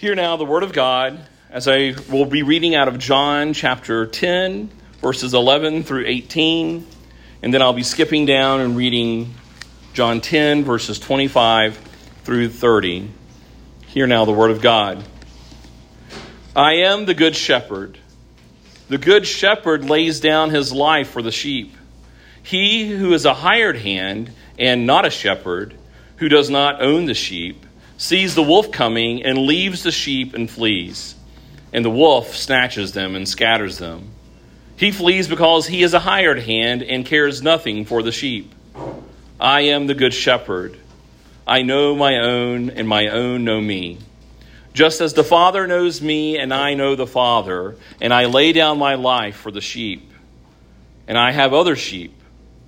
Hear now the word of God as I will be reading out of John chapter 10, verses 11 through 18, and then I'll be skipping down and reading John 10, verses 25 through 30. Hear now the word of God. I am the good shepherd. The good shepherd lays down his life for the sheep. He who is a hired hand and not a shepherd, who does not own the sheep, sees the wolf coming and leaves the sheep and flees. And the wolf snatches them and scatters them. He flees because he is a hired hand and cares nothing for the sheep. I am the good shepherd. I know my own, and my own know me. Just as the Father knows me, and I know the Father, and I lay down my life for the sheep. And I have other sheep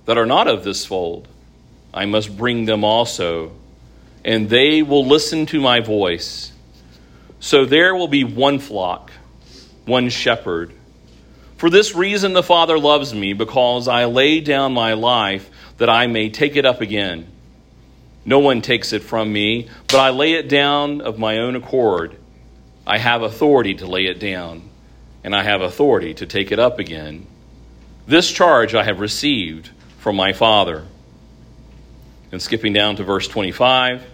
that are not of this fold. I must bring them also and they will listen to my voice. So there will be one flock, one shepherd. For this reason the Father loves me, because I lay down my life that I may take it up again. No one takes it from me, but I lay it down of my own accord. I have authority to lay it down, and I have authority to take it up again. This charge I have received from my Father. And skipping down to verse 25.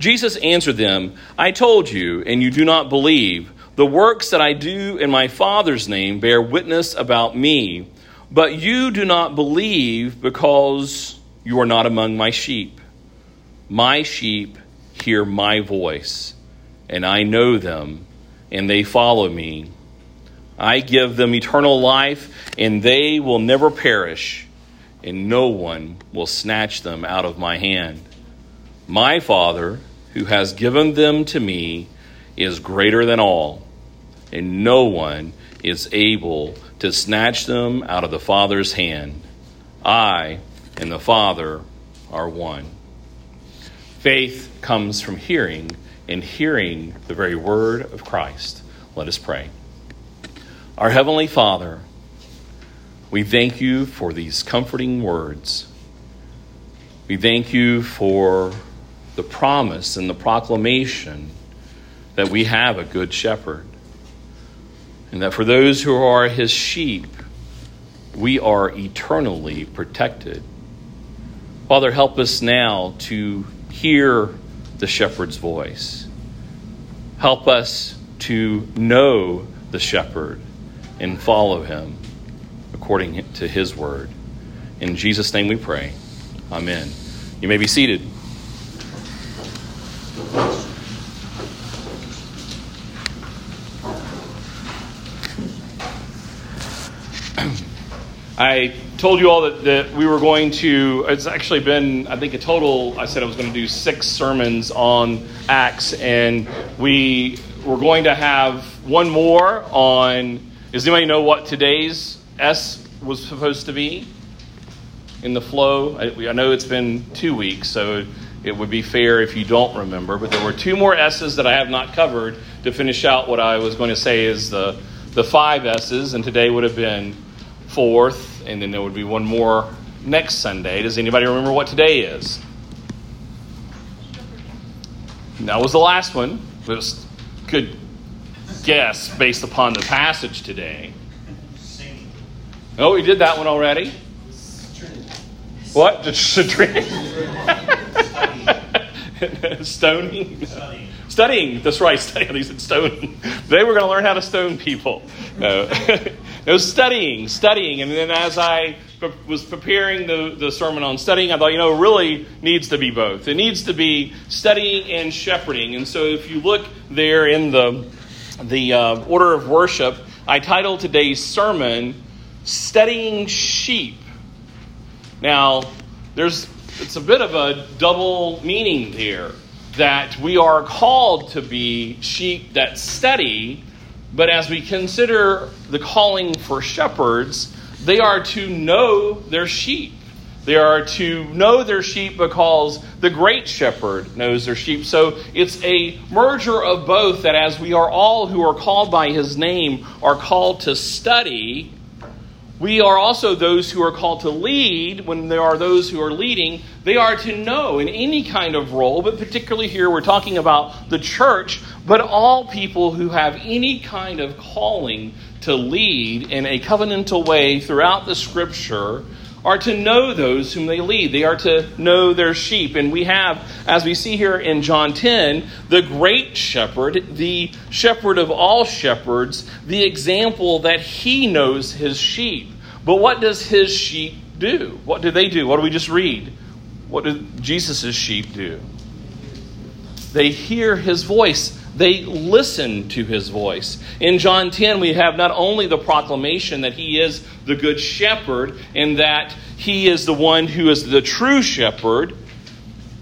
Jesus answered them, I told you, and you do not believe. The works that I do in my Father's name bear witness about me, but you do not believe because you are not among my sheep. My sheep hear my voice, and I know them, and they follow me. I give them eternal life, and they will never perish, and no one will snatch them out of my hand. My Father, who has given them to me is greater than all, and no one is able to snatch them out of the Father's hand. I and the Father are one. Faith comes from hearing, and hearing the very word of Christ. Let us pray. Our Heavenly Father, we thank you for these comforting words. We thank you for the promise and the proclamation that we have a good shepherd. And that for those who are his sheep, we are eternally protected. Father, help us now to hear the shepherd's voice. Help us to know the shepherd and follow him according to his word. In Jesus' name we pray. Amen. You may be seated. I told you all that, that we were going to, it's actually been, I think, a total, I said I was going to do six sermons on Acts, and we were going to have one more on, does anybody know what today's S was supposed to be in the flow? I, I know it's been two weeks, so it would be fair if you don't remember, but there were two more S's that I have not covered to finish out what I was going to say is the, the five S's, and today would have been fourth, and then there would be one more next Sunday. Does anybody remember what today is? That was the last one. Was good guess based upon the passage today. Oh, we did that one already. What? Stoning. Stoning. Studying. That's right. Studying. He said stoning. Today we're going to learn how to stone people. No. no, studying, studying. And then as I was preparing the, the sermon on studying, I thought, you know, it really needs to be both. It needs to be studying and shepherding. And so if you look there in the, the uh, order of worship, I titled today's sermon, Studying Sheep. Now, there's it's a bit of a double meaning here that we are called to be sheep that study, but as we consider the calling for shepherds, they are to know their sheep. They are to know their sheep because the great shepherd knows their sheep. So it's a merger of both that as we are all who are called by his name are called to study, we are also those who are called to lead. When there are those who are leading, they are to know in any kind of role, but particularly here we're talking about the church, but all people who have any kind of calling to lead in a covenantal way throughout the scripture are to know those whom they lead. They are to know their sheep. And we have, as we see here in John 10, the great shepherd, the shepherd of all shepherds, the example that he knows his sheep. But what does his sheep do? What do they do? What do we just read? What do Jesus' sheep do? They hear his voice. They listen to his voice. In John 10, we have not only the proclamation that he is the good shepherd and that he is the one who is the true shepherd,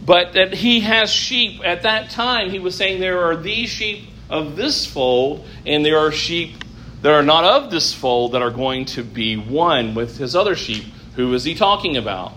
but that he has sheep. At that time, he was saying there are these sheep of this fold, and there are sheep that are not of this fold that are going to be one with his other sheep. Who is he talking about?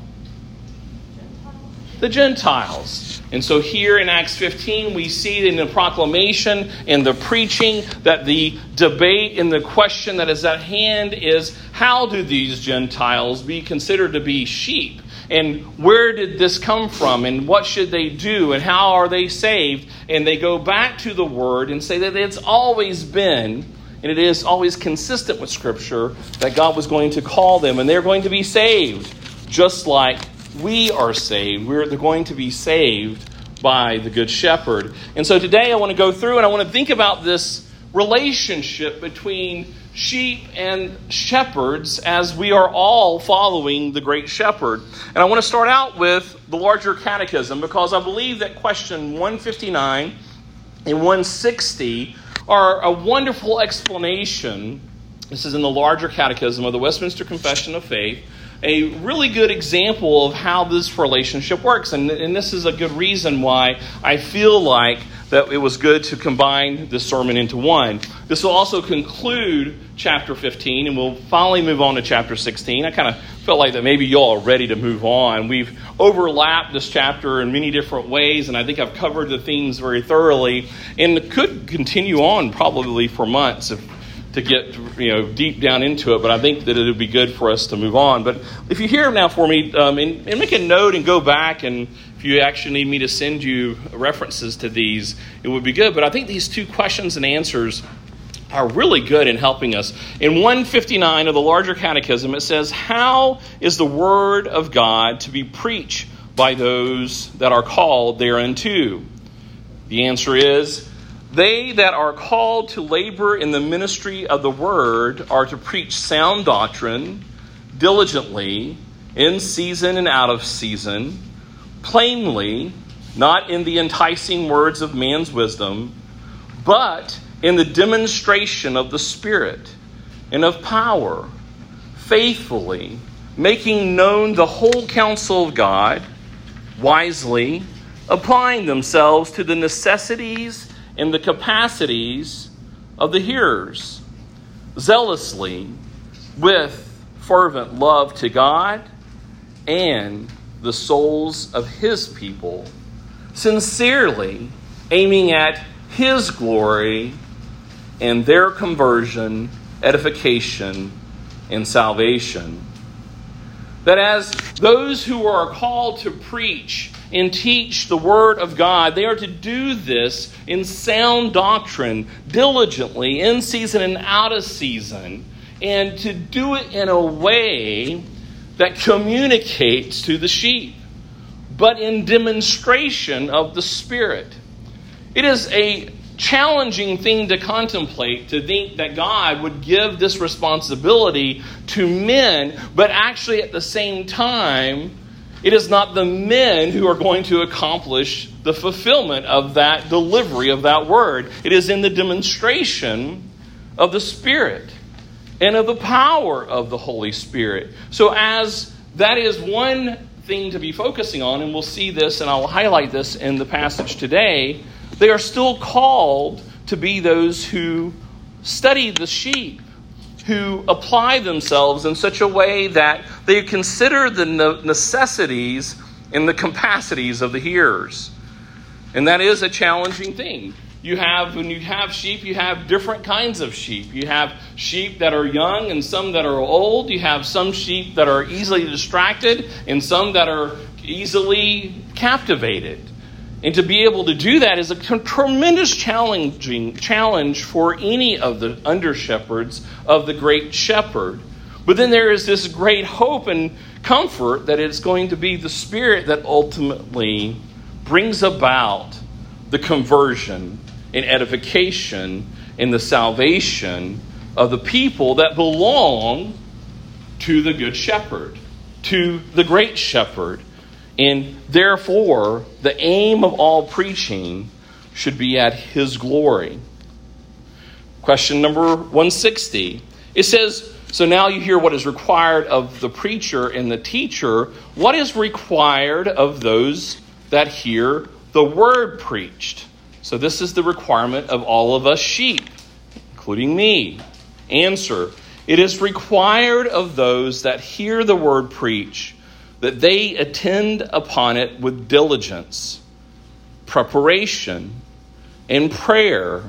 The Gentiles. And so here in Acts 15, we see in the proclamation and the preaching that the debate and the question that is at hand is how do these Gentiles be considered to be sheep? And where did this come from? And what should they do? And how are they saved? And they go back to the Word and say that it's always been and it is always consistent with Scripture that God was going to call them and they're going to be saved, just like we are saved. We're going to be saved by the Good Shepherd. And so today I want to go through and I want to think about this relationship between sheep and shepherds as we are all following the Great Shepherd. And I want to start out with the larger catechism because I believe that question 159 and 160 are a wonderful explanation. This is in the larger catechism of the Westminster Confession of Faith. A really good example of how this relationship works. And, and this is a good reason why I feel like that it was good to combine this sermon into one. This will also conclude chapter 15, and we'll finally move on to chapter 16. I kind of felt like that maybe y'all are ready to move on. We've overlapped this chapter in many different ways, and I think I've covered the themes very thoroughly, and could continue on probably for months if to get you know deep down into it, but I think that it would be good for us to move on. But if you hear now for me, um, and, and, make a note and go back, and if you actually need me to send you references to these, it would be good. But I think these two questions and answers are really good in helping us. In 159 of the larger catechism, it says, How is the word of God to be preached by those that are called thereunto? The answer is, they that are called to labor in the ministry of the word are to preach sound doctrine diligently, in season and out of season, plainly, not in the enticing words of man's wisdom, but in the demonstration of the Spirit and of power, faithfully, making known the whole counsel of God, wisely, applying themselves to the necessities and the capacities of the hearers, zealously, with fervent love to God and the souls of His people, sincerely aiming at His glory and their conversion, edification, and salvation. That as those who are called to preach and teach the Word of God, they are to do this in sound doctrine, diligently, in season and out of season, and to do it in a way that communicates to the sheep, but in demonstration of the Spirit. It is a challenging thing to contemplate to think that God would give this responsibility to men, but actually at the same time, it is not the men who are going to accomplish the fulfillment of that delivery of that word. It is in the demonstration of the Spirit and of the power of the Holy Spirit. So, as that is one thing to be focusing on, and we'll see this and I'll highlight this in the passage today, they are still called to be those who study the sheep who apply themselves in such a way that they consider the necessities and the capacities of the hearers. And that is a challenging thing. You have when you have sheep you have different kinds of sheep. You have sheep that are young and some that are old. You have some sheep that are easily distracted and some that are easily captivated and to be able to do that is a tremendous challenging challenge for any of the under shepherds of the great shepherd but then there is this great hope and comfort that it's going to be the spirit that ultimately brings about the conversion and edification and the salvation of the people that belong to the Good Shepherd, to the Great Shepherd. And therefore, the aim of all preaching should be at His glory. Question number 160. It says, So now you hear what is required of the preacher and the teacher. What is required of those that hear the word preached? So, this is the requirement of all of us sheep, including me. Answer It is required of those that hear the word preach that they attend upon it with diligence, preparation, and prayer.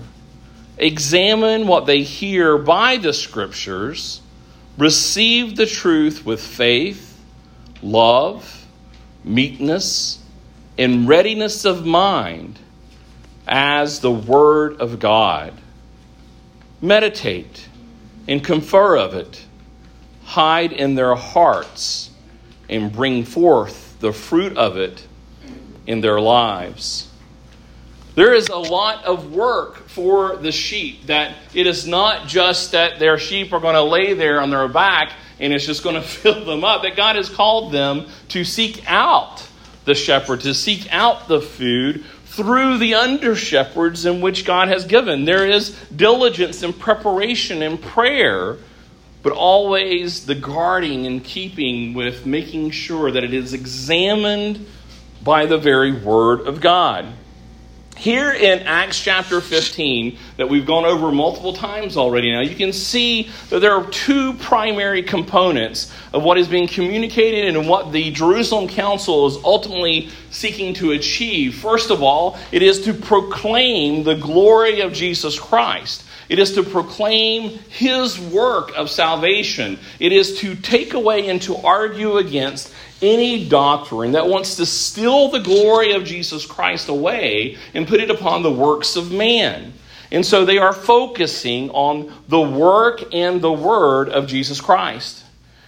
Examine what they hear by the scriptures, receive the truth with faith, love, meekness, and readiness of mind as the Word of God. Meditate and confer of it, hide in their hearts, and bring forth the fruit of it in their lives. There is a lot of work for the sheep, that it is not just that their sheep are going to lay there on their back and it's just going to fill them up, that God has called them to seek out the shepherd, to seek out the food through the under shepherds in which God has given. There is diligence and preparation and prayer, but always the guarding and keeping with making sure that it is examined by the very Word of God. Here in Acts chapter 15, that we've gone over multiple times already now, you can see that there are two primary components of what is being communicated and what the Jerusalem Council is ultimately seeking to achieve. First of all, it is to proclaim the glory of Jesus Christ. It is to proclaim his work of salvation. It is to take away and to argue against any doctrine that wants to steal the glory of Jesus Christ away and put it upon the works of man. And so they are focusing on the work and the word of Jesus Christ.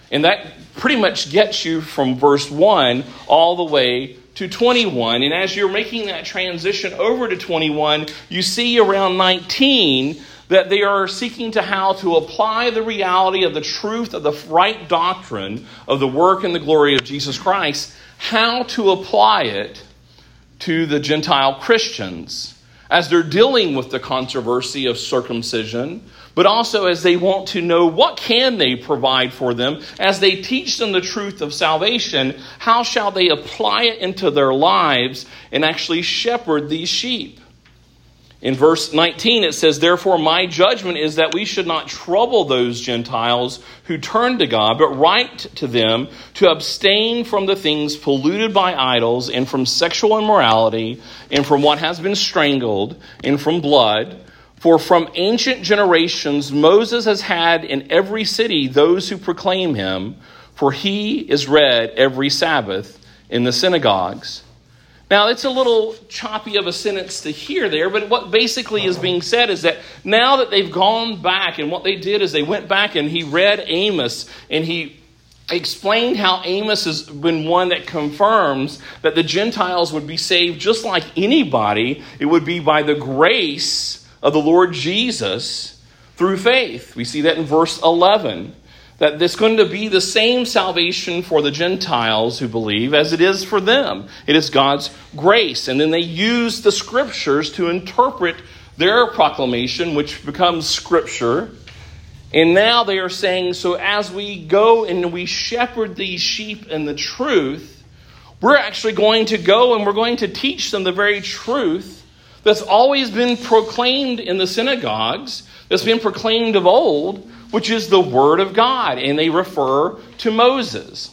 And that pretty much gets you from verse 1 all the way to 21. And as you're making that transition over to 21, you see around 19 that they are seeking to how to apply the reality of the truth of the right doctrine of the work and the glory of Jesus Christ, how to apply it to the Gentile Christians as they're dealing with the controversy of circumcision but also as they want to know what can they provide for them as they teach them the truth of salvation how shall they apply it into their lives and actually shepherd these sheep in verse 19, it says, Therefore, my judgment is that we should not trouble those Gentiles who turn to God, but write to them to abstain from the things polluted by idols, and from sexual immorality, and from what has been strangled, and from blood. For from ancient generations, Moses has had in every city those who proclaim him, for he is read every Sabbath in the synagogues. Now, it's a little choppy of a sentence to hear there, but what basically is being said is that now that they've gone back, and what they did is they went back and he read Amos and he explained how Amos has been one that confirms that the Gentiles would be saved just like anybody. It would be by the grace of the Lord Jesus through faith. We see that in verse 11 that it's going to be the same salvation for the Gentiles who believe as it is for them. It is God's grace. And then they use the scriptures to interpret their proclamation, which becomes scripture. And now they are saying, so as we go and we shepherd these sheep in the truth, we're actually going to go and we're going to teach them the very truth that's always been proclaimed in the synagogues, that's been proclaimed of old which is the Word of God, and they refer to Moses.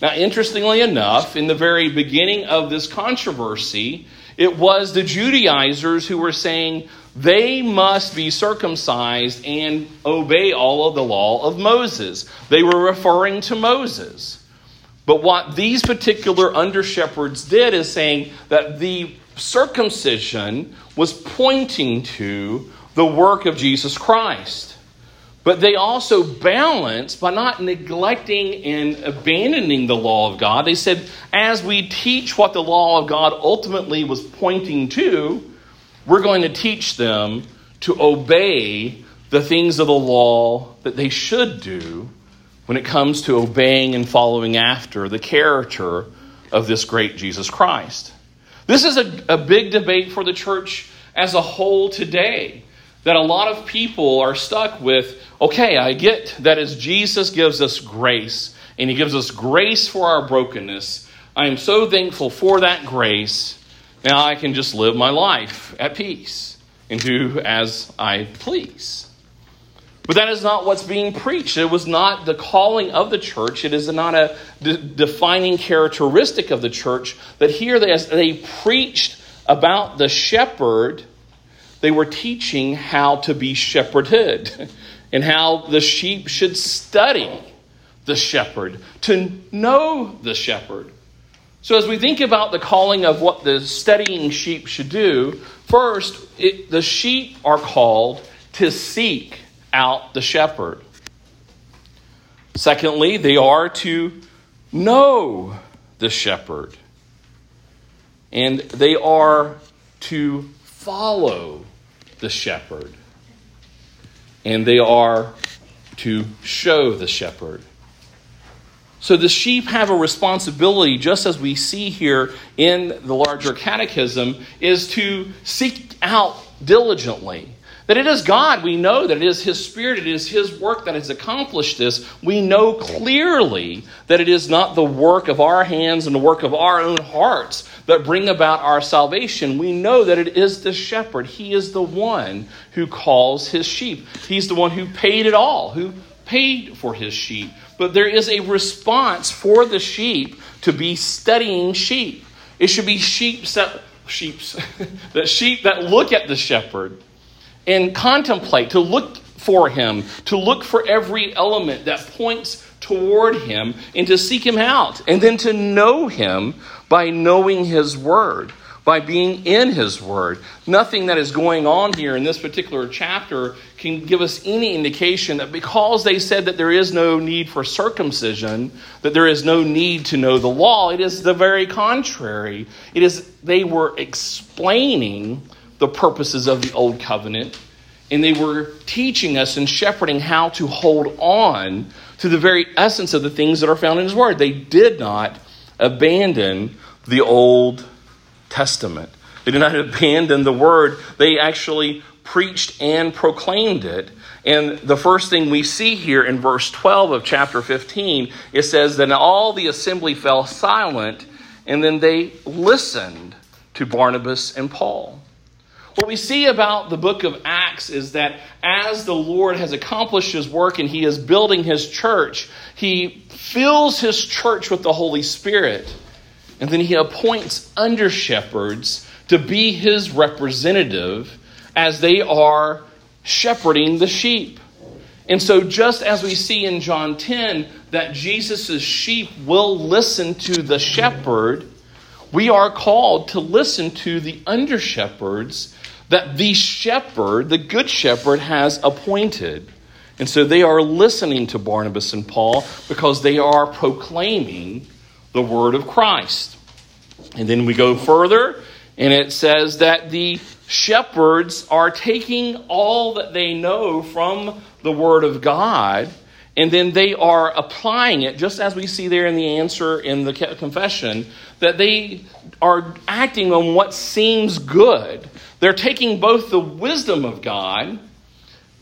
Now, interestingly enough, in the very beginning of this controversy, It was the Judaizers who were saying they must be circumcised and obey all of the law of Moses. They were referring to Moses. But what these particular under shepherds did is saying that the circumcision was pointing to the work of Jesus Christ. But they also balance by not neglecting and abandoning the law of God. They said, as we teach what the law of God ultimately was pointing to, we're going to teach them to obey the things of the law that they should do when it comes to obeying and following after the character of this great Jesus Christ. This is a, a big debate for the church as a whole today. That a lot of people are stuck with okay, I get that as Jesus gives us grace, and He gives us grace for our brokenness, I am so thankful for that grace. Now I can just live my life at peace and do as I please. But that is not what's being preached. It was not the calling of the church. It is not a de- defining characteristic of the church. That here, they, as they preached about the shepherd, they were teaching how to be shepherded and how the sheep should study the shepherd, to know the shepherd. So, as we think about the calling of what the studying sheep should do, first, it, the sheep are called to seek out the shepherd. Secondly, they are to know the shepherd. And they are to follow the shepherd. And they are to show the shepherd. So the sheep have a responsibility, just as we see here in the larger catechism, is to seek out diligently. That it is God. We know that it is His Spirit, it is His work that has accomplished this. We know clearly that it is not the work of our hands and the work of our own hearts that bring about our salvation. We know that it is the shepherd. He is the one who calls His sheep, He's the one who paid it all, who paid for His sheep. But there is a response for the sheep to be studying sheep. It should be sheep that, sheeps, that sheep that look at the shepherd and contemplate, to look for him, to look for every element that points toward him, and to seek him out, and then to know him by knowing his word, by being in his word. Nothing that is going on here in this particular chapter can give us any indication that because they said that there is no need for circumcision, that there is no need to know the law, it is the very contrary. It is they were explaining the purposes of the old covenant, and they were teaching us and shepherding how to hold on to the very essence of the things that are found in His Word. They did not abandon the Old Testament. They did not abandon the Word. They actually preached and proclaimed it. And the first thing we see here in verse 12 of chapter 15, it says that all the assembly fell silent, and then they listened to Barnabas and Paul. What we see about the book of Acts is that as the Lord has accomplished his work and he is building his church, he fills his church with the Holy Spirit. And then he appoints under shepherds to be his representative as they are shepherding the sheep. And so, just as we see in John 10 that Jesus' sheep will listen to the shepherd, we are called to listen to the under shepherds that the shepherd, the good shepherd, has appointed. And so they are listening to Barnabas and Paul because they are proclaiming the word of Christ. And then we go further, and it says that the shepherds are taking all that they know from the word of God and then they are applying it, just as we see there in the answer in the confession, that they are acting on what seems good. They're taking both the wisdom of God,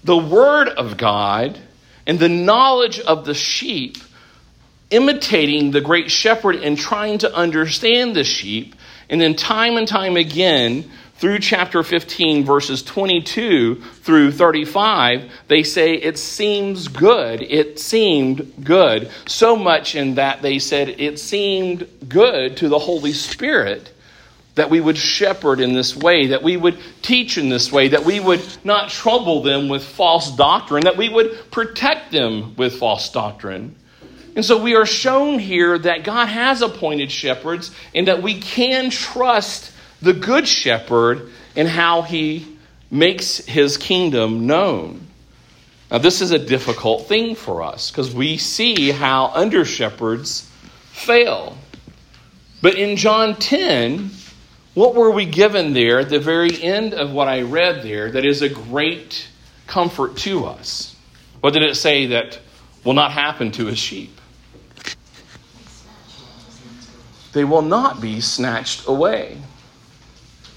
the word of God, and the knowledge of the sheep, imitating the great shepherd and trying to understand the sheep, and then time and time again, through chapter 15, verses 22 through 35, they say it seems good. It seemed good. So much in that they said it seemed good to the Holy Spirit that we would shepherd in this way, that we would teach in this way, that we would not trouble them with false doctrine, that we would protect them with false doctrine. And so we are shown here that God has appointed shepherds and that we can trust the good shepherd in how he makes his kingdom known. Now, this is a difficult thing for us because we see how under shepherds fail. But in John 10, what were we given there at the very end of what I read there that is a great comfort to us? What did it say that will not happen to his sheep? They will not be snatched away.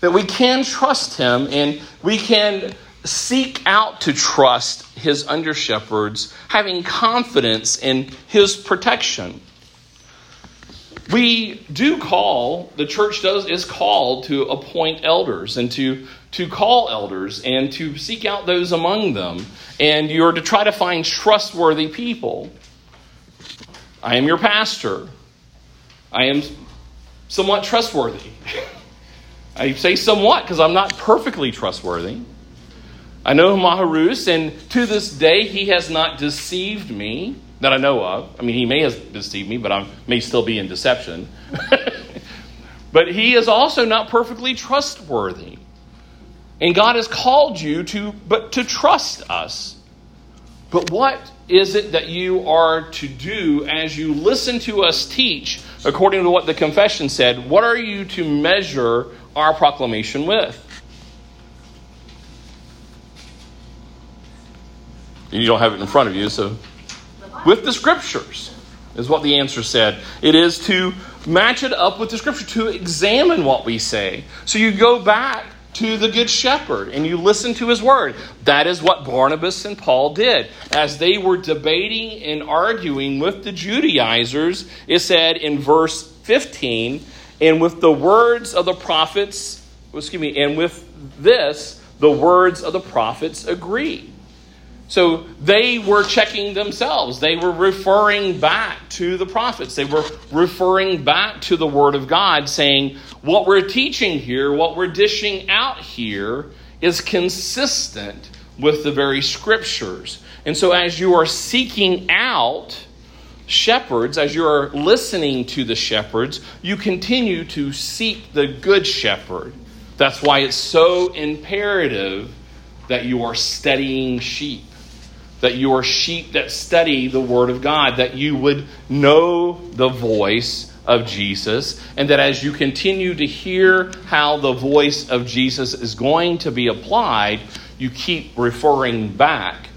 That we can trust him and we can seek out to trust his under shepherds, having confidence in his protection we do call the church does is called to appoint elders and to to call elders and to seek out those among them. And you're to try to find trustworthy people. I am your pastor. I am somewhat trustworthy. I say somewhat because i'm not perfectly trustworthy. I know maharus and to this day he has not deceived me that I know of. I mean, he may have deceived me, but I may still be in deception. but he is also not perfectly trustworthy. And God has called you to but to trust us. But what is it that you are to do as you listen to us teach according to what the confession said? What are you to measure our proclamation with? You don't have it in front of you, so with the scriptures, is what the answer said. It is to match it up with the scripture, to examine what we say. So you go back to the Good Shepherd and you listen to his word. That is what Barnabas and Paul did. As they were debating and arguing with the Judaizers, it said in verse 15, and with the words of the prophets, excuse me, and with this, the words of the prophets agree. So they were checking themselves. They were referring back to the prophets. They were referring back to the Word of God, saying, What we're teaching here, what we're dishing out here, is consistent with the very Scriptures. And so as you are seeking out shepherds, as you are listening to the shepherds, you continue to seek the Good Shepherd. That's why it's so imperative that you are studying sheep that you are sheep that study the Word of God, that you would know the voice of Jesus, and that as you continue to hear how the voice of Jesus is going to be applied, you keep referring back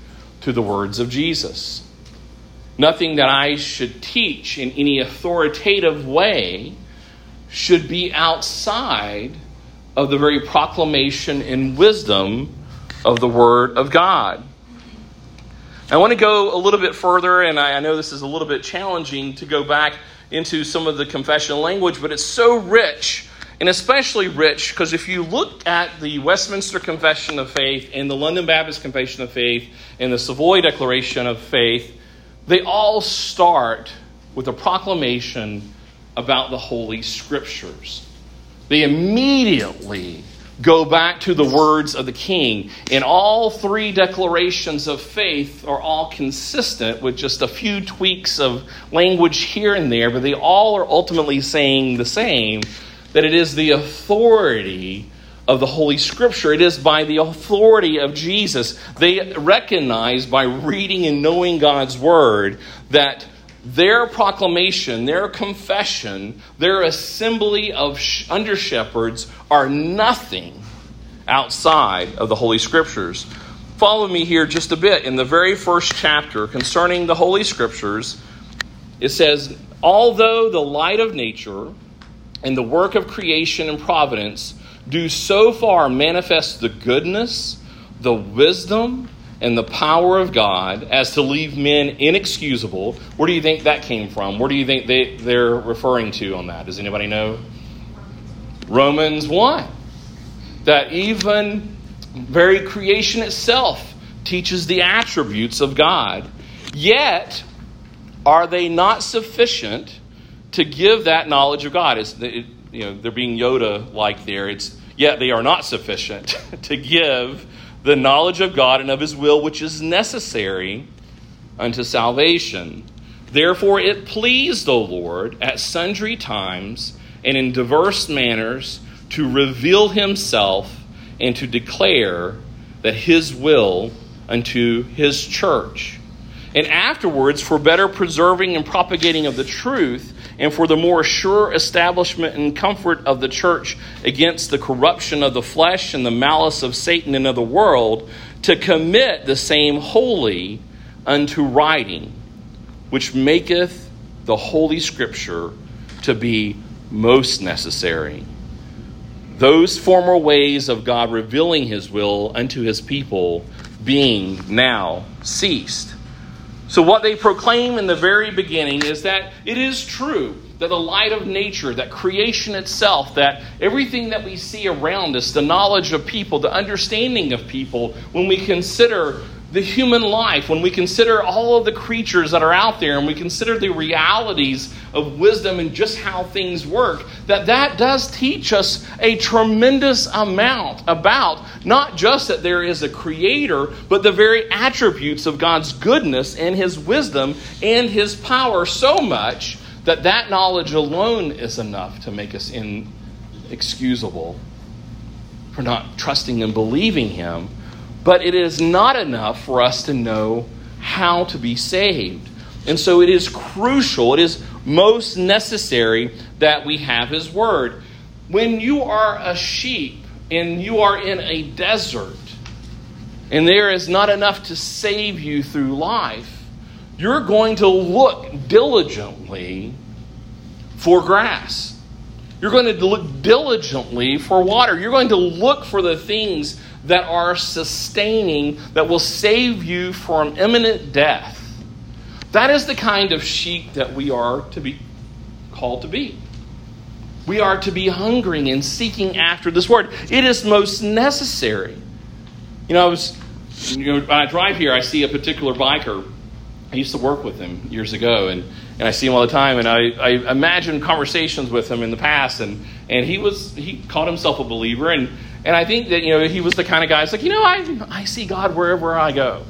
to the words of Jesus. Nothing that I should teach in any authoritative way should be outside of the very proclamation and wisdom of the Word of God. I want to go a little bit further, and I, know this is a little bit challenging to go back into some of the confessional language, but it's so rich, and especially rich because if you look at the Westminster Confession of Faith and the London Baptist Confession of Faith and the Savoy Declaration of Faith, they all start with a proclamation about the Holy Scriptures. They immediately go back to the words of the king. And all three declarations of faith are all consistent with just a few tweaks of language here and there, but they all are ultimately saying the same that it is the authority of the Holy Scripture. It is by the authority of Jesus. They recognize by reading and knowing God's Word that their proclamation, their confession, their assembly of under shepherds are nothing outside of the Holy Scriptures. Follow me here just a bit. In the very first chapter concerning the Holy Scriptures, it says, Although the light of nature and the work of creation and providence do so far manifest the goodness, the wisdom, and the power of God as to leave men inexcusable. Where do you think that came from? Where do you think they, they're referring to on that? Does anybody know? Romans 1. That even very creation itself teaches the attributes of God. Yet, are they not sufficient to give that knowledge of God? It's, it, you know, they're being Yoda like there. It's yet they are not sufficient to give the knowledge of God and of his will, which is necessary unto salvation. Therefore, it pleased the Lord at sundry times and in diverse manners to reveal himself and to declare that his will unto his church. And afterwards, for better preserving and propagating of the truth, and for the more sure establishment and comfort of the church against the corruption of the flesh and the malice of Satan and of the world, to commit the same wholly unto writing, which maketh the Holy Scripture to be most necessary. Those former ways of God revealing his will unto his people being now ceased so, what they proclaim in the very beginning is that it is true that the light of nature, that creation itself, that everything that we see around us, the knowledge of people, the understanding of people, when we consider the human life, when we consider all of the creatures that are out there and we consider the realities of wisdom and just how things work, that that does teach us a tremendous amount about not just that there is a creator, but the very attributes of God's goodness and his wisdom and his power so much that that knowledge alone is enough to make us inexcusable for not trusting and believing him but it is not enough for us to know how to be saved. And so it is crucial, it is most necessary that we have His Word. When you are a sheep and you are in a desert, and there is not enough to save you through life, you're going to look diligently for grass. You're going to look diligently for water. You're going to look for the things that are sustaining, that will save you from imminent death. That is the kind of sheep that we are to be called to be. We are to be hungering and seeking after this word. It is most necessary. You know, I was, you know, when I drive here, I see a particular biker. I used to work with him years ago, and, and I see him all the time. And I, I imagine conversations with him in the past, and, and he was he called himself a believer, and and I think that, you know, he was the kind of guy who's like, you know, I, I see God wherever I go.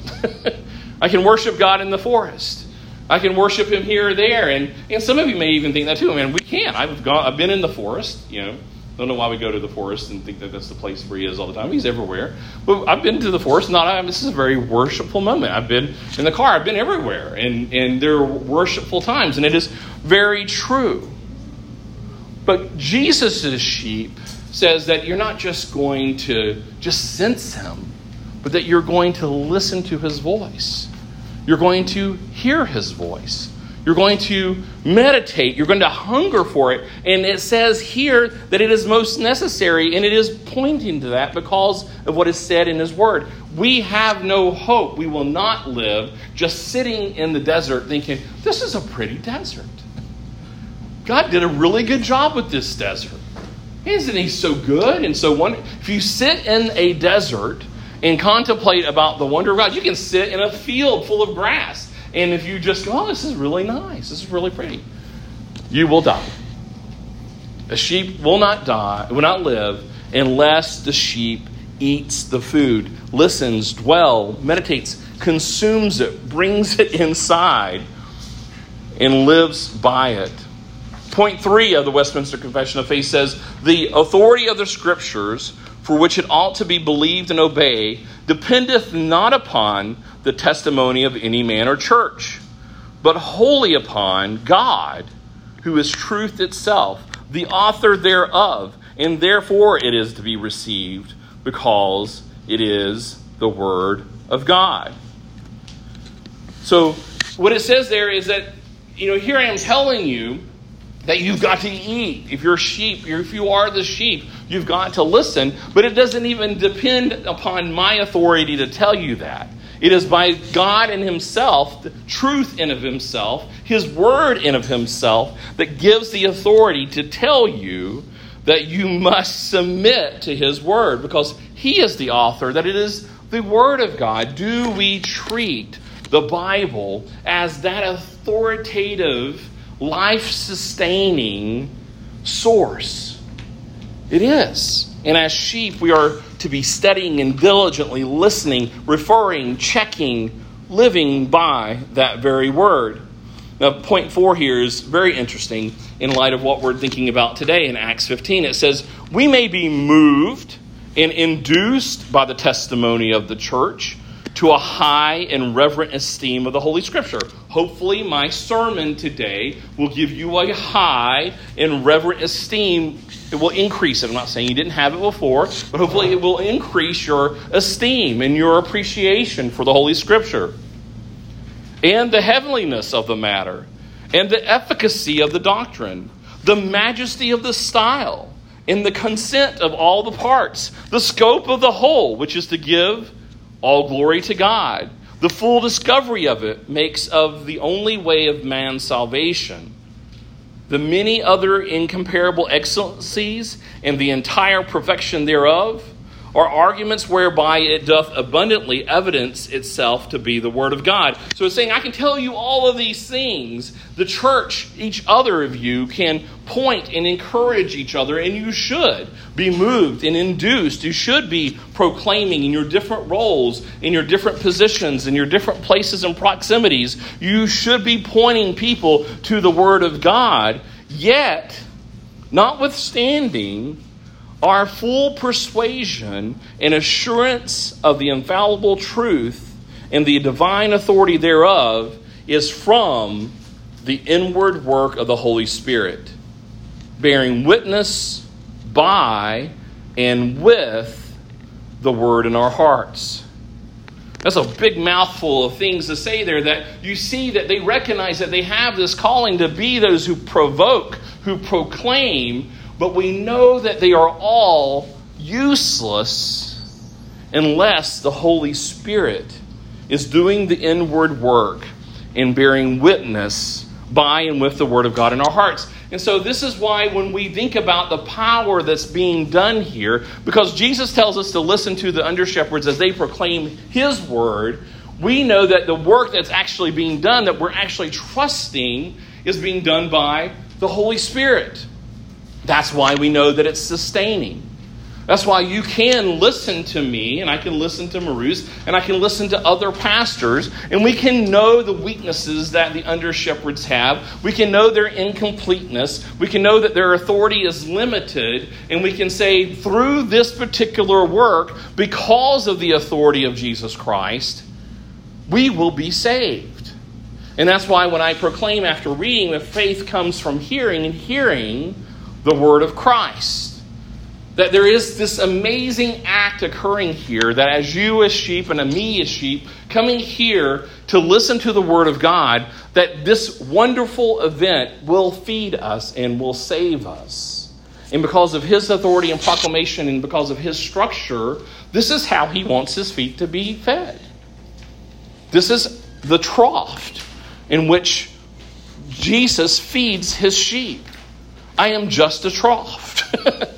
I can worship God in the forest. I can worship him here or there. And, and some of you may even think that too. I mean, we can. I've, gone, I've been in the forest, you know. Don't know why we go to the forest and think that that's the place where he is all the time. He's everywhere. But I've been to the forest. Not I mean, this is a very worshipful moment. I've been in the car. I've been everywhere, and and there are worshipful times, and it is very true. But Jesus' sheep says that you're not just going to just sense him, but that you're going to listen to his voice. You're going to hear his voice. You're going to meditate. You're going to hunger for it. And it says here that it is most necessary, and it is pointing to that because of what is said in his word. We have no hope. We will not live just sitting in the desert thinking, this is a pretty desert. God did a really good job with this desert. Isn't he so good and so wonderful? If you sit in a desert and contemplate about the wonder of God, you can sit in a field full of grass. And if you just go, oh, this is really nice, this is really pretty, you will die. A sheep will not die, will not live unless the sheep eats the food, listens, dwell, meditates, consumes it, brings it inside, and lives by it. Point three of the Westminster Confession of Faith says the authority of the Scriptures, for which it ought to be believed and obeyed, dependeth not upon the testimony of any man or church, but wholly upon God, who is truth itself, the author thereof, and therefore it is to be received because it is the Word of God. So, what it says there is that, you know, here I am telling you that you've got to eat. If you're sheep, if you are the sheep, you've got to listen. But it doesn't even depend upon my authority to tell you that. It is by God in Himself, the truth in of Himself, His Word in of Himself, that gives the authority to tell you that you must submit to His Word because He is the author, that it is the Word of God. Do we treat the Bible as that authoritative life sustaining source. It is. And as sheep, we are to be studying and diligently listening, referring, checking, living by that very word. Now, point four here is very interesting in light of what we're thinking about today in Acts 15. It says, We may be moved and induced by the testimony of the church to a high and reverent esteem of the Holy Scripture. Hopefully, my sermon today will give you a high and reverent esteem. It will increase it. I'm not saying you didn't have it before, but hopefully, it will increase your esteem and your appreciation for the Holy Scripture and the heavenliness of the matter and the efficacy of the doctrine, the majesty of the style, and the consent of all the parts, the scope of the whole, which is to give all glory to God. The full discovery of it makes of the only way of man's salvation. The many other incomparable excellencies and the entire perfection thereof are arguments whereby it doth abundantly evidence itself to be the Word of God. So it's saying, I can tell you all of these things. The church, each other of you, can point and encourage each other, and you should be moved and induced. You should be proclaiming in your different roles, in your different positions, in your different places and proximities. You should be pointing people to the Word of God. Yet, notwithstanding, our full persuasion and assurance of the infallible truth and the divine authority thereof is from the inward work of the Holy Spirit, bearing witness by and with the word in our hearts. That's a big mouthful of things to say there that you see that they recognize that they have this calling to be those who provoke, who proclaim, but we know that they are all useless unless the Holy Spirit is doing the inward work and bearing witness by and with the Word of God in our hearts. And so, this is why when we think about the power that's being done here, because Jesus tells us to listen to the under shepherds as they proclaim His Word, we know that the work that's actually being done, that we're actually trusting, is being done by the Holy Spirit. That's why we know that it's sustaining. That's why you can listen to me, and I can listen to Marus, and I can listen to other pastors, and we can know the weaknesses that the under shepherds have. We can know their incompleteness. We can know that their authority is limited, and we can say, through this particular work, because of the authority of Jesus Christ, we will be saved. And that's why when I proclaim after reading that faith comes from hearing, and hearing, the word of Christ. That there is this amazing act occurring here that as you as sheep and a me as sheep coming here to listen to the word of God, that this wonderful event will feed us and will save us. And because of his authority and proclamation and because of his structure, this is how he wants his feet to be fed. This is the trough in which Jesus feeds his sheep. I am just a trough.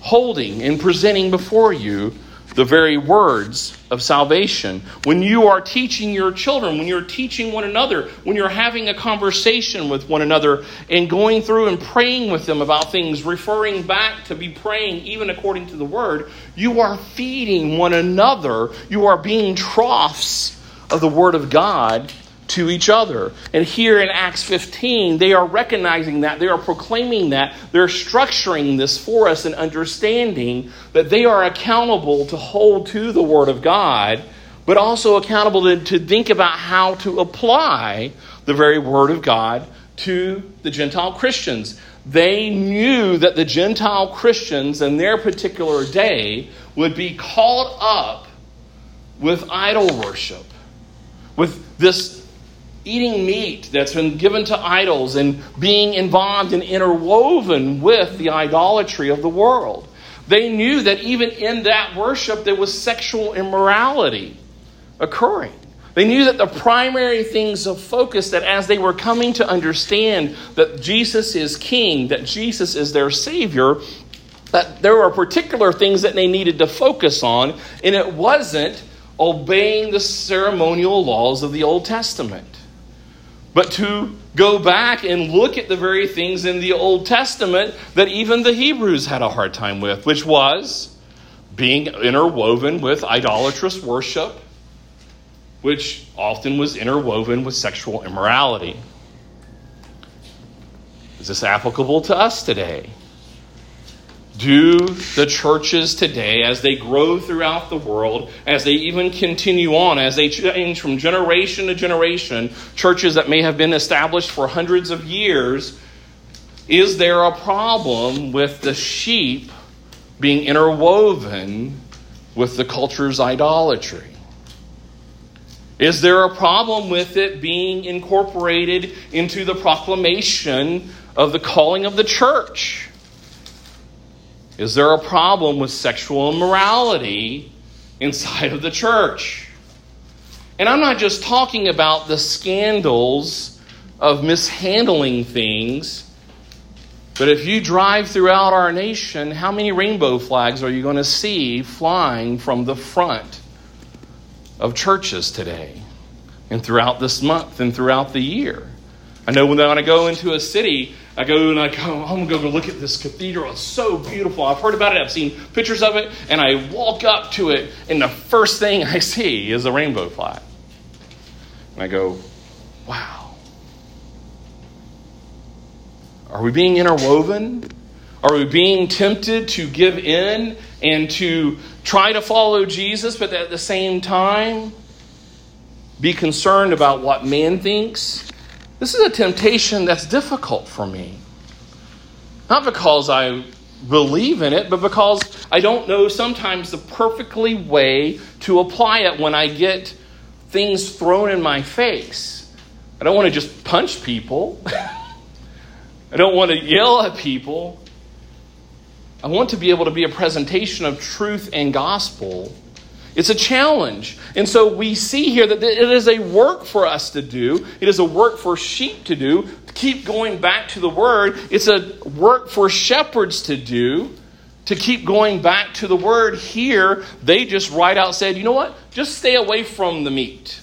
Holding and presenting before you the very words of salvation. When you are teaching your children, when you're teaching one another, when you're having a conversation with one another and going through and praying with them about things, referring back to be praying even according to the word, you are feeding one another. You are being troughs of the word of God to each other. And here in Acts 15, they are recognizing that, they are proclaiming that, they're structuring this for us and understanding that they are accountable to hold to the Word of God, but also accountable to, to think about how to apply the very Word of God to the Gentile Christians. They knew that the Gentile Christians in their particular day would be caught up with idol worship, with this eating meat that's been given to idols and being involved and interwoven with the idolatry of the world. They knew that even in that worship there was sexual immorality occurring. They knew that the primary things of focus, that as they were coming to understand that Jesus is king, that Jesus is their savior, that there were particular things that they needed to focus on, and it wasn't obeying the ceremonial laws of the Old Testament but to go back and look at the very things in the Old Testament that even the Hebrews had a hard time with, which was being interwoven with idolatrous worship, which often was interwoven with sexual immorality. Is this applicable to us today? Do the churches today, as they grow throughout the world, as they even continue on, as they change from generation to generation, churches that may have been established for hundreds of years, is there a problem with the sheep being interwoven with the culture's idolatry? Is there a problem with it being incorporated into the proclamation of the calling of the church? Is there a problem with sexual immorality inside of the church? And I'm not just talking about the scandals of mishandling things, but if you drive throughout our nation, how many rainbow flags are you going to see flying from the front of churches today and throughout this month and throughout the year? I know when I go into a city, I go and I go, I'm to go look at this cathedral. It's so beautiful. I've heard about it, I've seen pictures of it, and I walk up to it, and the first thing I see is a rainbow flag. And I go, wow. Are we being interwoven? Are we being tempted to give in and to try to follow Jesus, but at the same time be concerned about what man thinks this is a temptation that's difficult for me. Not because I believe in it, but because I don't know sometimes the perfectly way to apply it when I get things thrown in my face. I don't want to just punch people. I don't want to yell at people. I want to be able to be a presentation of truth and gospel it's a challenge. And so we see here that it is a work for us to do. It is a work for sheep to do. To keep going back to the word, it's a work for shepherds to do. To keep going back to the word here, they just right out said, you know what? Just stay away from the meat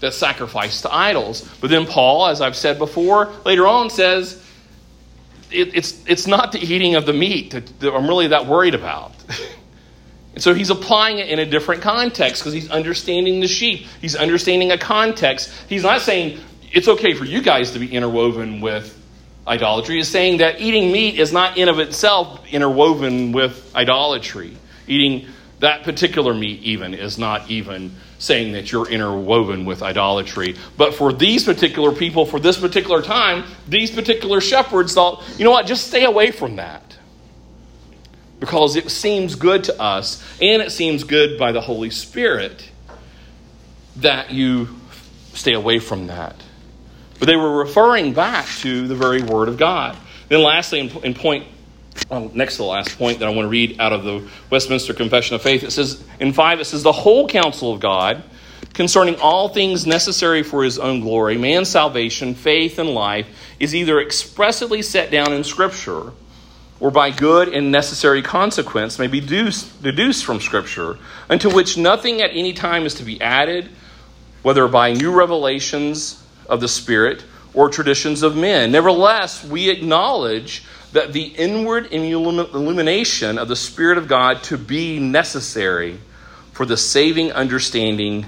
that's sacrificed to idols. But then Paul, as I've said before, later on says, it, it's, it's not the eating of the meat that, that I'm really that worried about. And so he's applying it in a different context because he's understanding the sheep. He's understanding a context. He's not saying it's okay for you guys to be interwoven with idolatry. He's saying that eating meat is not in of itself interwoven with idolatry. Eating that particular meat even is not even saying that you're interwoven with idolatry. But for these particular people, for this particular time, these particular shepherds thought, you know what, just stay away from that because it seems good to us and it seems good by the Holy Spirit that you stay away from that. But they were referring back to the very Word of God. Then, lastly, in, in point, well, next to the last point that I want to read out of the Westminster Confession of Faith, it says in 5, it says, The whole counsel of God concerning all things necessary for his own glory, man's salvation, faith, and life, is either expressly set down in Scripture or by good and necessary consequence may be deduced from Scripture, unto which nothing at any time is to be added, whether by new revelations of the Spirit or traditions of men. Nevertheless, we acknowledge that the inward illumination of the Spirit of God to be necessary for the saving understanding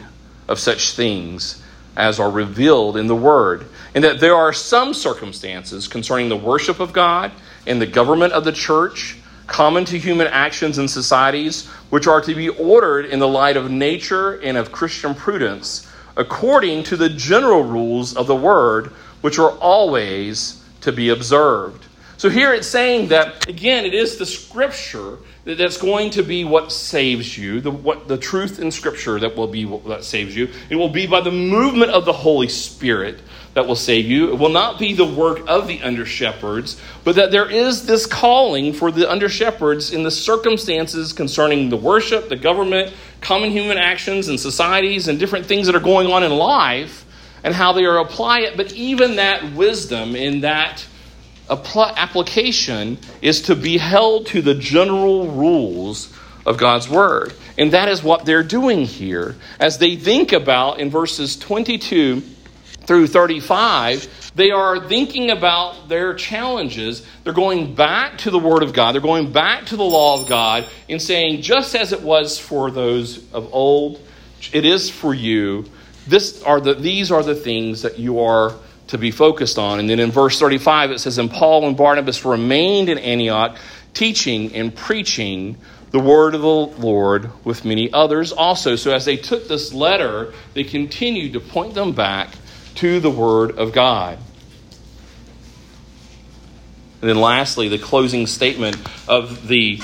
of such things as are revealed in the Word, and that there are some circumstances concerning the worship of God and the government of the church, common to human actions and societies, which are to be ordered in the light of nature and of Christian prudence, according to the general rules of the word, which are always to be observed. So here it's saying that, again, it is the scripture that's going to be what saves you, the, what, the truth in scripture that will be what that saves you. It will be by the movement of the Holy Spirit that will save you. It will not be the work of the under shepherds, but that there is this calling for the under shepherds in the circumstances concerning the worship, the government, common human actions, and societies, and different things that are going on in life, and how they are apply it. But even that wisdom in that application is to be held to the general rules of God's word. And that is what they're doing here as they think about in verses 22 through 35, they are thinking about their challenges. They're going back to the Word of God, they're going back to the law of God, and saying, just as it was for those of old, it is for you. This are the, these are the things that you are to be focused on. And then in verse 35, it says, And Paul and Barnabas remained in Antioch, teaching and preaching the word of the Lord with many others also. So as they took this letter, they continued to point them back to the word of God. And then lastly, the closing statement of the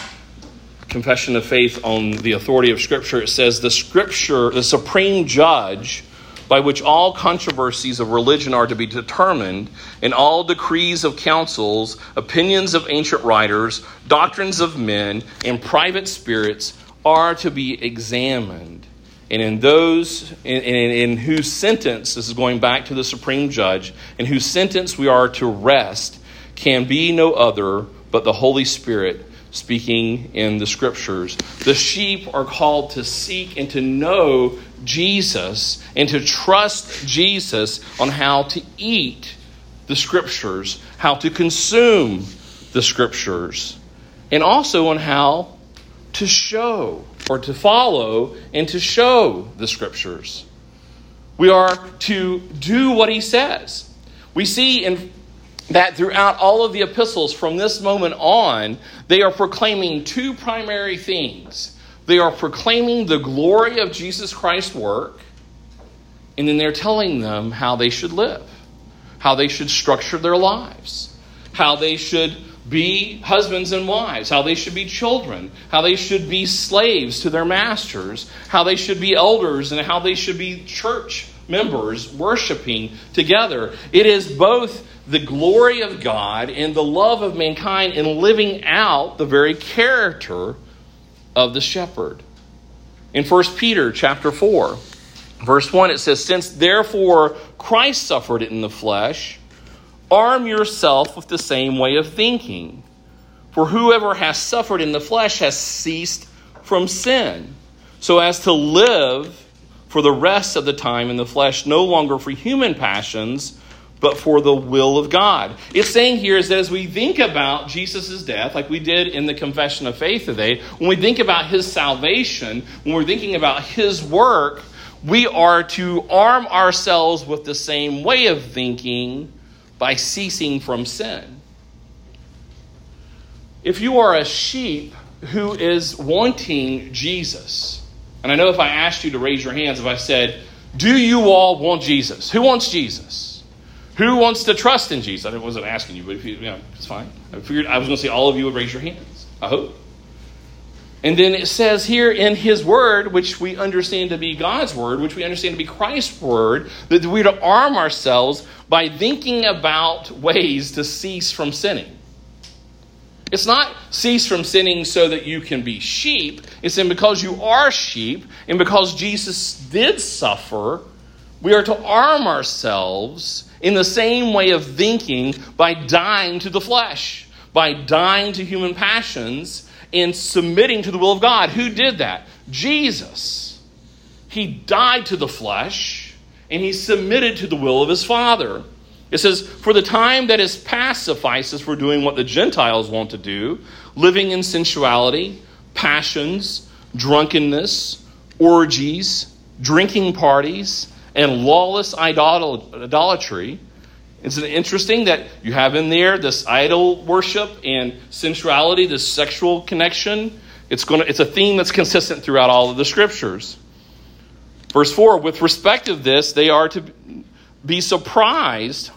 confession of faith on the authority of Scripture. It says, The Scripture, the supreme judge, by which all controversies of religion are to be determined, and all decrees of councils, opinions of ancient writers, doctrines of men, and private spirits are to be examined. And in those in, in, in whose sentence, this is going back to the supreme judge, in whose sentence we are to rest, can be no other but the Holy Spirit speaking in the scriptures. The sheep are called to seek and to know Jesus and to trust Jesus on how to eat the scriptures, how to consume the scriptures, and also on how to show or to follow and to show the scriptures. We are to do what he says. We see in that throughout all of the epistles from this moment on, they are proclaiming two primary things. They are proclaiming the glory of Jesus Christ's work, and then they're telling them how they should live, how they should structure their lives, how they should be husbands and wives, how they should be children, how they should be slaves to their masters, how they should be elders, and how they should be church members worshiping together. It is both the glory of God and the love of mankind in living out the very character of the shepherd. In 1 Peter chapter 4, verse 1, it says, Since therefore Christ suffered in the flesh, arm yourself with the same way of thinking. For whoever has suffered in the flesh has ceased from sin, so as to live for the rest of the time in the flesh, no longer for human passions but for the will of God. It's saying here is that as we think about Jesus' death, like we did in the confession of faith today, when we think about his salvation, when we're thinking about his work, we are to arm ourselves with the same way of thinking by ceasing from sin. If you are a sheep who is wanting Jesus, and I know if I asked you to raise your hands, if I said, Do you all want Jesus? Who wants Jesus? Who wants to trust in Jesus? I wasn't asking you, but if you, you know, it's fine. I figured I was going to say all of you would raise your hands. I hope. And then it says here in His Word, which we understand to be God's Word, which we understand to be Christ's Word, that we're to arm ourselves by thinking about ways to cease from sinning. It's not cease from sinning so that you can be sheep. It's in because you are sheep and because Jesus did suffer, we are to arm ourselves in the same way of thinking by dying to the flesh, by dying to human passions and submitting to the will of God. Who did that? Jesus. He died to the flesh and he submitted to the will of his Father. It says, For the time that is past suffices for doing what the Gentiles want to do, living in sensuality, passions, drunkenness, orgies, drinking parties and lawless idolatry. Isn't it interesting that you have in there this idol worship and sensuality, this sexual connection? It's, going to, it's a theme that's consistent throughout all of the scriptures. Verse 4 With respect of this, they are to be surprised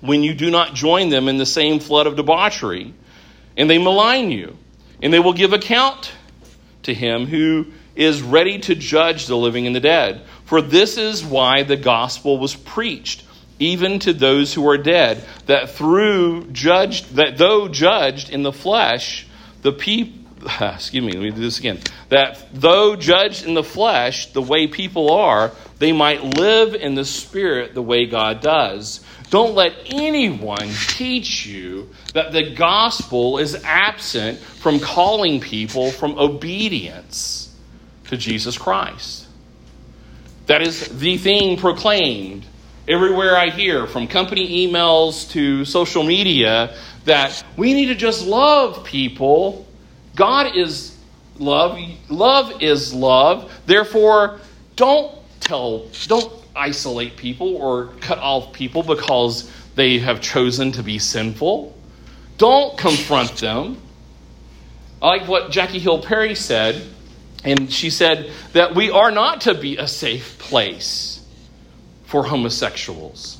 when you do not join them in the same flood of debauchery, and they malign you, and they will give account to him who is ready to judge the living and the dead. For this is why the gospel was preached, even to those who are dead, that through judged that though judged in the flesh, the people excuse me, let me do this again. That though judged in the flesh the way people are, they might live in the spirit the way God does. Don't let anyone teach you that the gospel is absent from calling people from obedience to Jesus Christ. That is the thing proclaimed Everywhere I hear, from company emails to social media, that we need to just love people. God is love. Love is love. Therefore, don't tell, don't isolate people or cut off people because they have chosen to be sinful. Don't confront them. I like what Jackie Hill Perry said, and she said that we are not to be a safe place for homosexuals.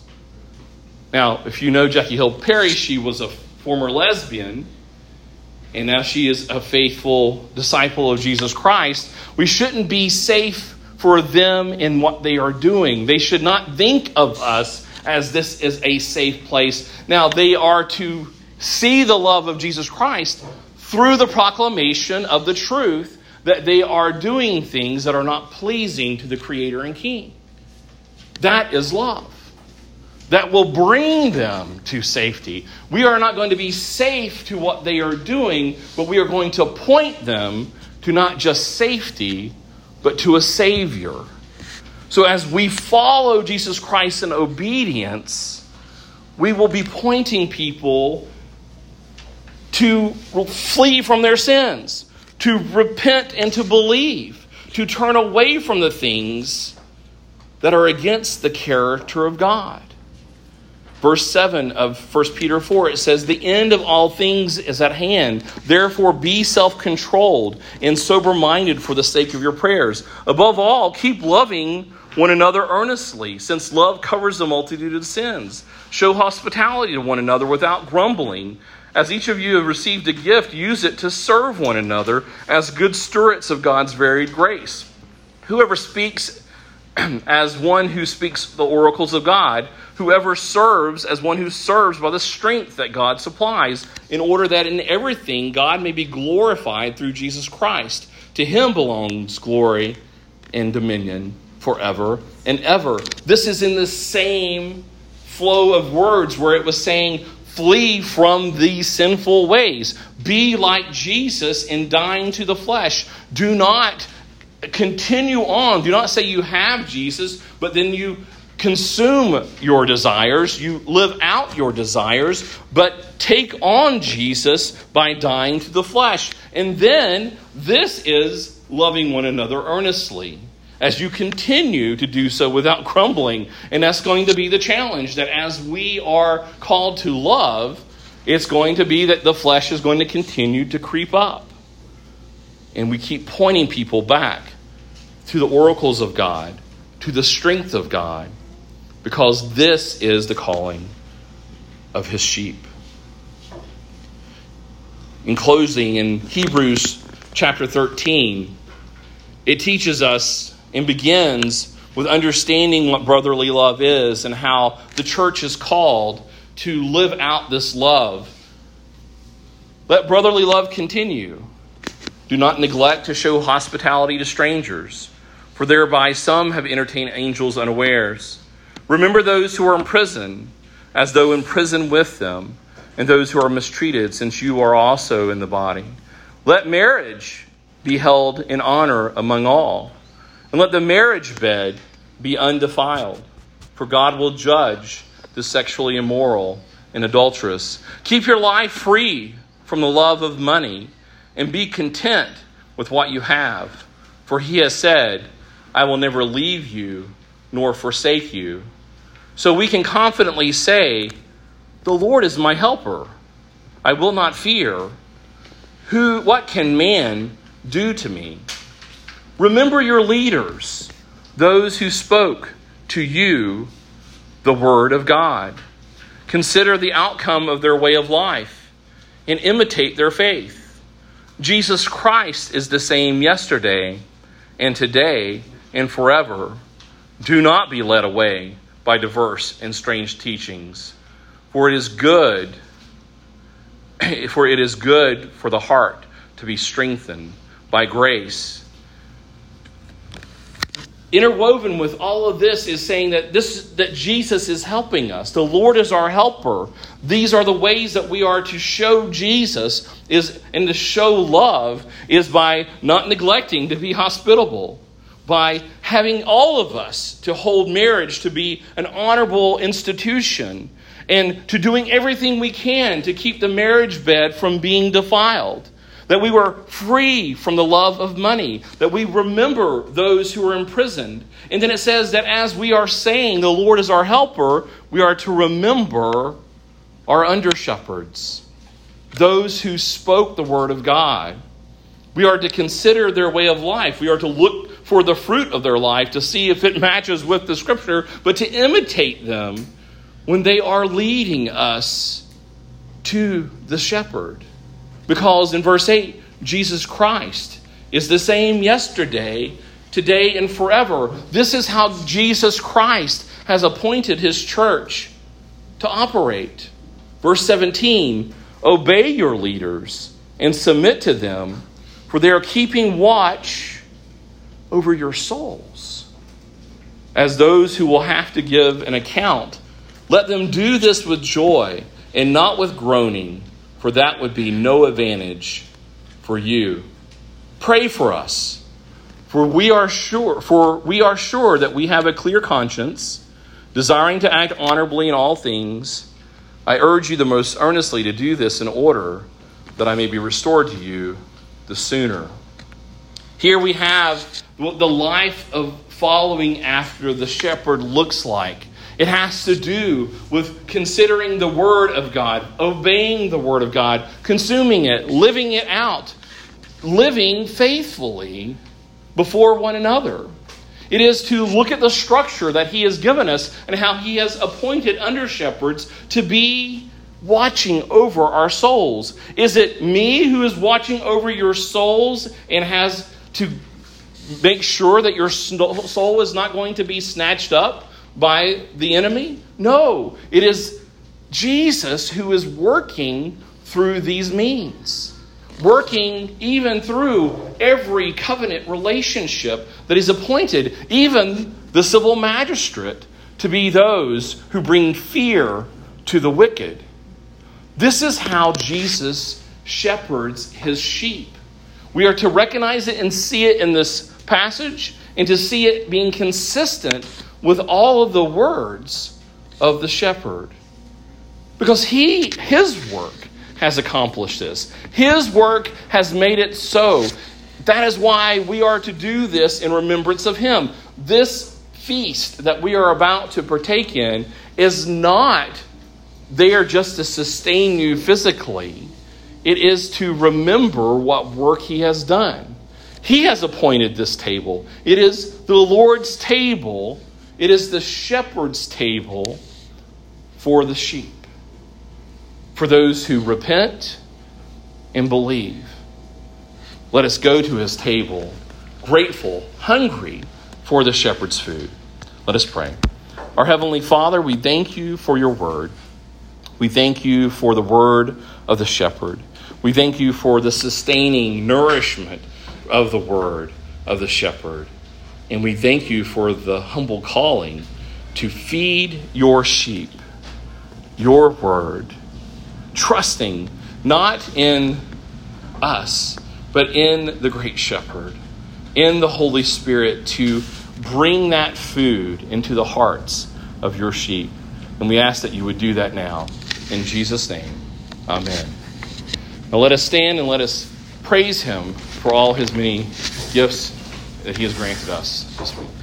Now, if you know Jackie Hill Perry, she was a former lesbian, and now she is a faithful disciple of Jesus Christ. We shouldn't be safe for them in what they are doing. They should not think of us as this is a safe place. Now, they are to see the love of Jesus Christ through the proclamation of the truth that they are doing things that are not pleasing to the Creator and King. That is love. That will bring them to safety. We are not going to be safe to what they are doing, but we are going to point them to not just safety, but to a Savior. So as we follow Jesus Christ in obedience, we will be pointing people to flee from their sins, to repent and to believe, to turn away from the things that are against the character of God. Verse 7 of 1 Peter 4, it says, The end of all things is at hand. Therefore, be self controlled and sober minded for the sake of your prayers. Above all, keep loving one another earnestly, since love covers a multitude of sins. Show hospitality to one another without grumbling. As each of you have received a gift, use it to serve one another as good stewards of God's varied grace. Whoever speaks as one who speaks the oracles of God, whoever serves as one who serves by the strength that God supplies, in order that in everything God may be glorified through Jesus Christ. To him belongs glory and dominion forever and ever. This is in the same flow of words where it was saying, Flee from these sinful ways. Be like Jesus in dying to the flesh. Do not continue on. Do not say you have Jesus, but then you consume your desires, you live out your desires, but take on Jesus by dying to the flesh. And then this is loving one another earnestly as you continue to do so without grumbling. And that's going to be the challenge that as we are called to love, it's going to be that the flesh is going to continue to creep up. And we keep pointing people back to the oracles of God, to the strength of God, because this is the calling of his sheep. In closing, in Hebrews chapter 13, it teaches us and begins with understanding what brotherly love is and how the church is called to live out this love. Let brotherly love continue. Do not neglect to show hospitality to strangers, for thereby some have entertained angels unawares. Remember those who are in prison, as though in prison with them, and those who are mistreated, since you are also in the body. Let marriage be held in honor among all and let the marriage bed be undefiled, for God will judge the sexually immoral and adulterous. Keep your life free from the love of money and be content with what you have. For he has said, I will never leave you nor forsake you. So we can confidently say, The Lord is my helper. I will not fear. Who, what can man do to me? Remember your leaders, those who spoke to you the word of God. Consider the outcome of their way of life and imitate their faith. Jesus Christ is the same yesterday and today and forever. Do not be led away by diverse and strange teachings, for it is good for it is good for the heart to be strengthened by grace interwoven with all of this is saying that this that Jesus is helping us. The Lord is our helper. These are the ways that we are to show Jesus is and to show love is by not neglecting to be hospitable, by having all of us to hold marriage to be an honorable institution and to doing everything we can to keep the marriage bed from being defiled. That we were free from the love of money, that we remember those who are imprisoned. And then it says that as we are saying the Lord is our helper, we are to remember our under shepherds, those who spoke the word of God. We are to consider their way of life. We are to look for the fruit of their life to see if it matches with the scripture, but to imitate them when they are leading us to the shepherd. Because in verse 8, Jesus Christ is the same yesterday, today, and forever. This is how Jesus Christ has appointed his church to operate. Verse 17 Obey your leaders and submit to them, for they are keeping watch over your souls as those who will have to give an account let them do this with joy and not with groaning, for that would be no advantage for you. Pray for us, for we are sure, for we are sure that we have a clear conscience, desiring to act honorably in all things. I urge you the most earnestly to do this in order that I may be restored to you the sooner. Here we have what the life of following after the shepherd looks like. It has to do with considering the Word of God, obeying the Word of God, consuming it, living it out, living faithfully before one another. It is to look at the structure that He has given us and how He has appointed under shepherds to be watching over our souls. Is it me who is watching over your souls and has to make sure that your soul is not going to be snatched up? By the enemy? No, it is Jesus who is working through these means, working even through every covenant relationship that is appointed, even the civil magistrate, to be those who bring fear to the wicked. This is how Jesus shepherds his sheep. We are to recognize it and see it in this passage and to see it being consistent with all of the words of the shepherd. Because he, his work has accomplished this. His work has made it so. That is why we are to do this in remembrance of him. This feast that we are about to partake in is not there just to sustain you physically, it is to remember what work he has done. He has appointed this table. It is the Lord's table it is the shepherd's table for the sheep, for those who repent and believe. Let us go to his table, grateful, hungry for the shepherd's food. Let us pray. Our Heavenly Father, we thank you for your word. We thank you for the word of the shepherd. We thank you for the sustaining nourishment of the word of the shepherd. And we thank you for the humble calling to feed your sheep, your word, trusting not in us, but in the great shepherd, in the Holy Spirit to bring that food into the hearts of your sheep. And we ask that you would do that now. In Jesus' name, amen. Now let us stand and let us praise him for all his many gifts that He has granted us this week.